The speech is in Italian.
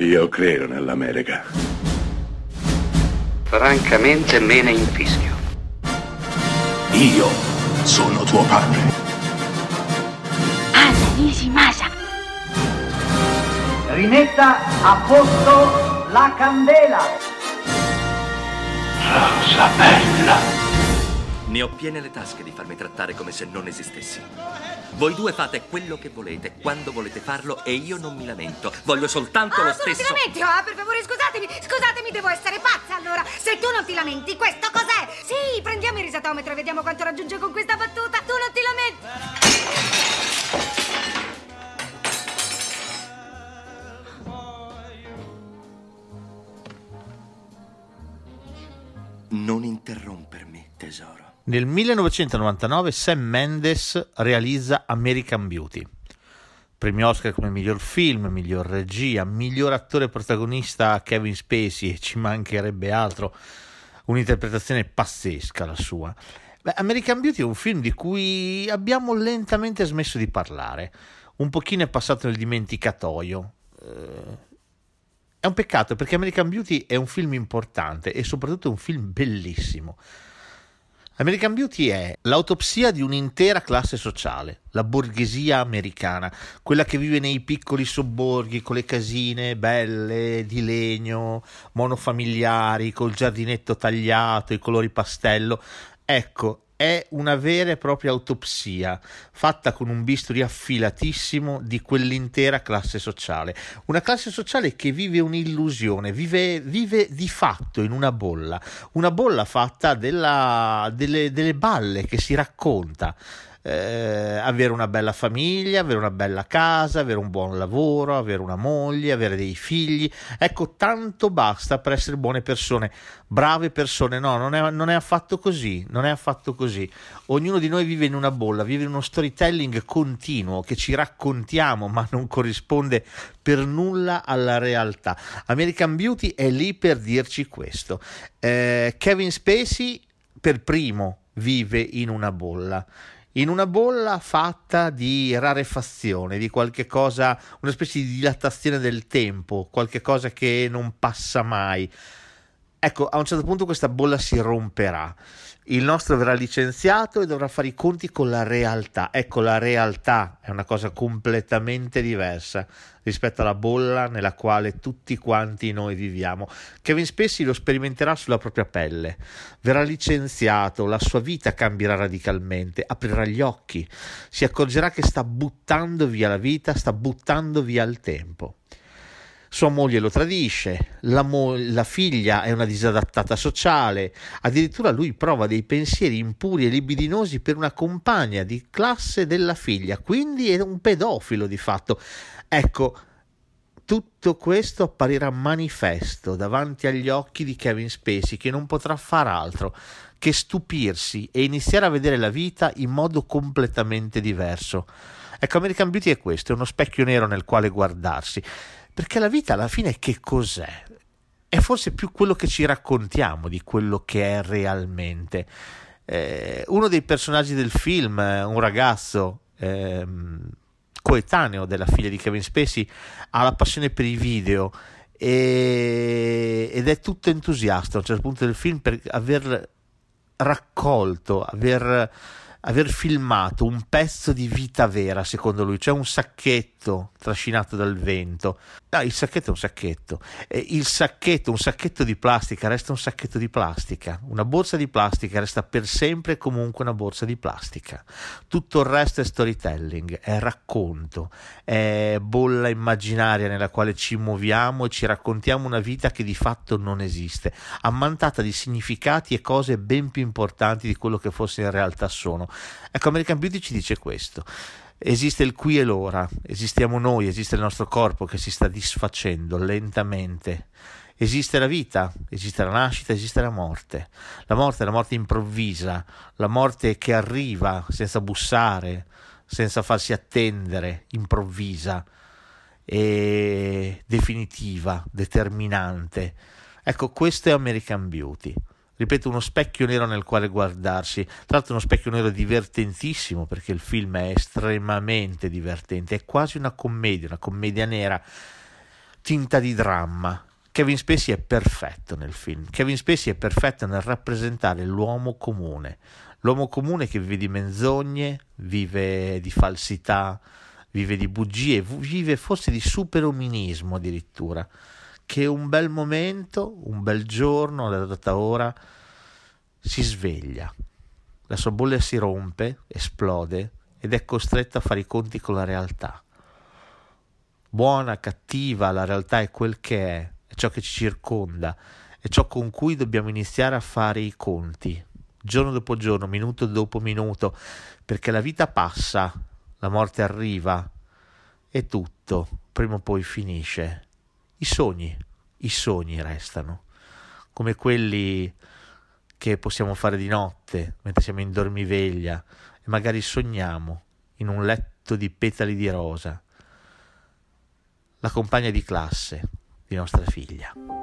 Io credo nell'America. Francamente me ne infischio. Io sono tuo padre. Anna Nishimasa. Rimetta a posto la candela. Rosa bella. Ne ho piene le tasche di farmi trattare come se non esistessi. Voi due fate quello che volete, quando volete farlo e io non mi lamento. Voglio soltanto Ah, lo tu non ti stesso. lamenti? Ah, per favore, scusatemi, scusatemi, devo essere pazza allora. Se tu non ti lamenti, questo cos'è? Sì, prendiamo il risatometro e vediamo quanto raggiunge con questa battuta. Tu non ti lamenti? Non interrompermi, tesoro. Nel 1999 Sam Mendes realizza American Beauty. Premio Oscar come miglior film, miglior regia, miglior attore protagonista Kevin Spacey e ci mancherebbe altro. Un'interpretazione pazzesca la sua. Beh, American Beauty è un film di cui abbiamo lentamente smesso di parlare. Un pochino è passato nel dimenticatoio. Eh, è un peccato perché American Beauty è un film importante e soprattutto un film bellissimo. American Beauty è l'autopsia di un'intera classe sociale, la borghesia americana, quella che vive nei piccoli sobborghi con le casine belle di legno, monofamiliari, col giardinetto tagliato, i colori pastello. Ecco, è una vera e propria autopsia fatta con un bisturi affilatissimo di quell'intera classe sociale. Una classe sociale che vive un'illusione, vive, vive di fatto in una bolla, una bolla fatta della, delle, delle balle che si racconta. Eh, avere una bella famiglia, avere una bella casa, avere un buon lavoro, avere una moglie, avere dei figli. Ecco, tanto basta per essere buone persone, brave persone. No, non è, non è affatto così, non è affatto così. Ognuno di noi vive in una bolla, vive in uno storytelling continuo che ci raccontiamo, ma non corrisponde per nulla alla realtà. American Beauty è lì per dirci questo. Eh, Kevin Spacey per primo vive in una bolla in una bolla fatta di rarefazione, di qualche cosa, una specie di dilatazione del tempo, qualche cosa che non passa mai. Ecco, a un certo punto questa bolla si romperà. Il nostro verrà licenziato e dovrà fare i conti con la realtà. Ecco, la realtà è una cosa completamente diversa rispetto alla bolla nella quale tutti quanti noi viviamo. Kevin Spacey lo sperimenterà sulla propria pelle. Verrà licenziato, la sua vita cambierà radicalmente, aprirà gli occhi, si accorgerà che sta buttando via la vita, sta buttando via il tempo. Sua moglie lo tradisce, la, mo- la, figlia è una disadattata sociale, addirittura lui prova dei pensieri impuri e libidinosi per una compagna di classe della figlia, quindi è un pedofilo di fatto. Ecco, tutto questo apparirà manifesto davanti agli occhi di Kevin Spacey che non potrà far altro che stupirsi e iniziare a vedere la vita in modo completamente diverso. Ecco, American Beauty è questo, è uno specchio nero nel quale guardarsi. Perché la vita alla fine che cos'è? È forse più quello che ci raccontiamo di quello che è realmente. Eh, uno dei personaggi del film, un ragazzo ehm, coetaneo della figlia di Kevin Spacey, ha la passione per i video e, ed è tutto entusiasta a un certo punto del film per aver raccolto, aver aver filmato un pezzo di vita vera, secondo lui, cioè un sacchetto trascinato dal vento. Ah, il sacchetto è un sacchetto. Eh, il sacchetto, un sacchetto di plastica, resta un sacchetto di plastica. Una borsa di plastica resta per sempre comunque una borsa di plastica. Tutto il resto è storytelling, è racconto, è bolla immaginaria nella quale ci muoviamo e ci raccontiamo una vita che di fatto non esiste, ammantata di significati e cose ben più importanti di quello che forse in realtà sono. Ecco, American Beauty ci dice questo. Esiste il qui e l'ora, esistiamo noi, esiste il nostro corpo che si sta disfacendo lentamente. Esiste la vita, esiste la nascita, esiste la morte. La morte è la morte improvvisa, la morte che arriva senza bussare, senza farsi attendere, improvvisa e definitiva, determinante. Ecco, questo è American Beauty ripeto, uno specchio nero nel quale guardarsi. Tra l'altro, uno specchio nero divertentissimo perché il film è estremamente divertente, è quasi una commedia, una commedia nera. tinta di dramma. Kevin Spacey è perfetto nel film. Kevin Spacey è perfetto nel rappresentare l'uomo comune. L'uomo comune che vive di menzogne, vive di falsità, vive di bugie, vive forse di superominismo addirittura. Che un bel momento, un bel giorno, alla data ora, si sveglia. La sua bolla si rompe, esplode ed è costretto a fare i conti con la realtà. Buona, cattiva, la realtà è quel che è, è ciò che ci circonda, è ciò con cui dobbiamo iniziare a fare i conti, giorno dopo giorno, minuto dopo minuto, perché la vita passa, la morte arriva e tutto prima o poi finisce. I sogni, i sogni restano, come quelli che possiamo fare di notte mentre siamo in dormiveglia e magari sogniamo in un letto di petali di rosa la compagna di classe di nostra figlia.